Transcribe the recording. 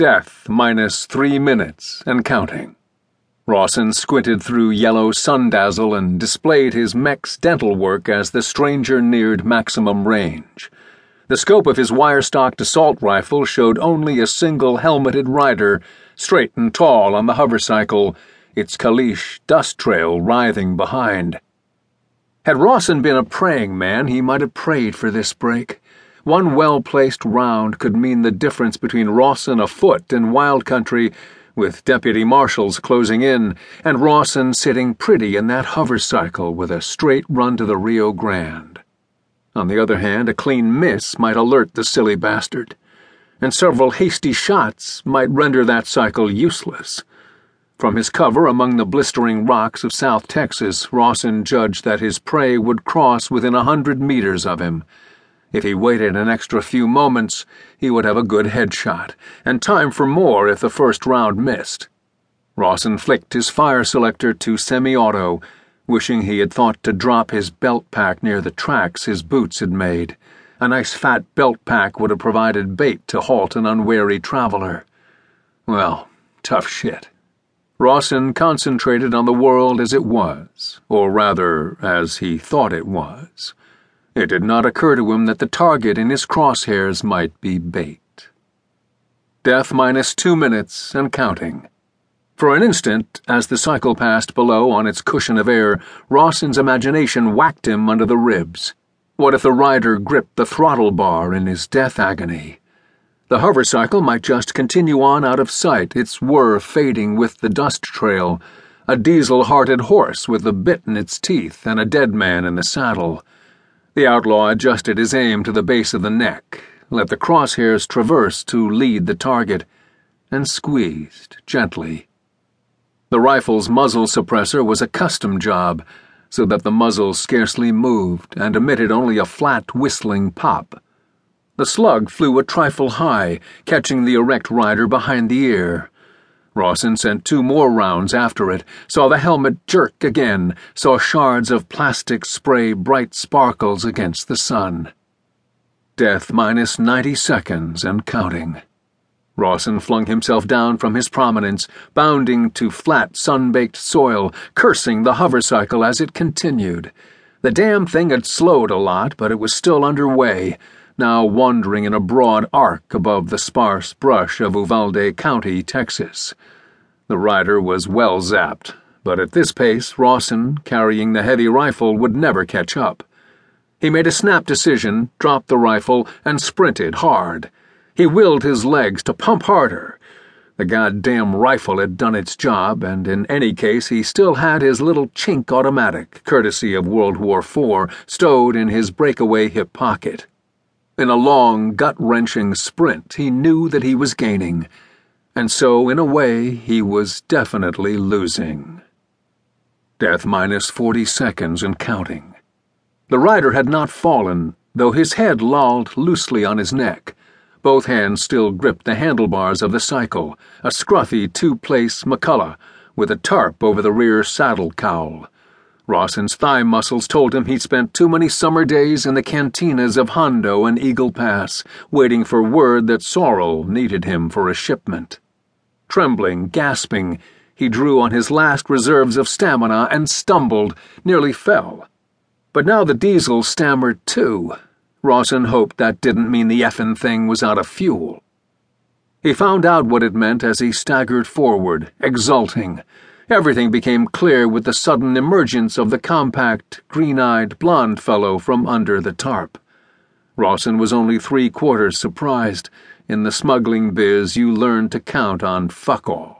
Death minus three minutes and counting. Rawson squinted through yellow sun dazzle and displayed his mech's dental work as the stranger neared maximum range. The scope of his wire stocked assault rifle showed only a single helmeted rider, straight and tall on the hovercycle, its caliche dust trail writhing behind. Had Rawson been a praying man, he might have prayed for this break. One well placed round could mean the difference between Rawson afoot in wild country, with deputy marshals closing in, and Rawson sitting pretty in that hovercycle with a straight run to the Rio Grande. On the other hand, a clean miss might alert the silly bastard, and several hasty shots might render that cycle useless. From his cover among the blistering rocks of South Texas, Rawson judged that his prey would cross within a hundred meters of him. If he waited an extra few moments, he would have a good headshot, and time for more if the first round missed. Rawson flicked his fire selector to semi auto wishing he had thought to drop his belt pack near the tracks his boots had made. A nice fat belt pack would have provided bait to halt an unwary traveler. Well, tough shit. Rawson concentrated on the world as it was, or rather, as he thought it was. It did not occur to him that the target in his crosshairs might be bait. Death minus two minutes and counting. For an instant, as the cycle passed below on its cushion of air, Rawson's imagination whacked him under the ribs. What if the rider gripped the throttle bar in his death agony? The hovercycle might just continue on out of sight, its whir fading with the dust trail, a diesel hearted horse with a bit in its teeth and a dead man in the saddle. The outlaw adjusted his aim to the base of the neck, let the crosshairs traverse to lead the target, and squeezed gently. The rifle's muzzle suppressor was a custom job, so that the muzzle scarcely moved and emitted only a flat whistling pop. The slug flew a trifle high, catching the erect rider behind the ear. Rawson sent two more rounds after it, saw the helmet jerk again, saw shards of plastic spray bright sparkles against the sun. Death minus ninety seconds and counting. Rawson flung himself down from his prominence, bounding to flat, sun-baked soil, cursing the hovercycle as it continued. The damn thing had slowed a lot, but it was still underway, now wandering in a broad arc above the sparse brush of Uvalde County, Texas. The rider was well zapped, but at this pace, Rawson, carrying the heavy rifle, would never catch up. He made a snap decision, dropped the rifle, and sprinted hard. He willed his legs to pump harder. The goddamn rifle had done its job, and in any case, he still had his little chink automatic, courtesy of World War IV, stowed in his breakaway hip pocket. In a long, gut wrenching sprint, he knew that he was gaining, and so, in a way, he was definitely losing. Death minus 40 seconds and counting. The rider had not fallen, though his head lolled loosely on his neck. Both hands still gripped the handlebars of the cycle, a scruffy two place McCulloch with a tarp over the rear saddle cowl. Rawson's thigh muscles told him he'd spent too many summer days in the cantinas of Hondo and Eagle Pass, waiting for word that Sorrel needed him for a shipment. Trembling, gasping, he drew on his last reserves of stamina and stumbled, nearly fell. But now the diesel stammered too Rawson hoped that didn't mean the effin' thing was out of fuel. He found out what it meant as he staggered forward, exulting. Everything became clear with the sudden emergence of the compact, green eyed, blond fellow from under the tarp. Rawson was only three quarters surprised. In the smuggling biz, you learn to count on fuck all.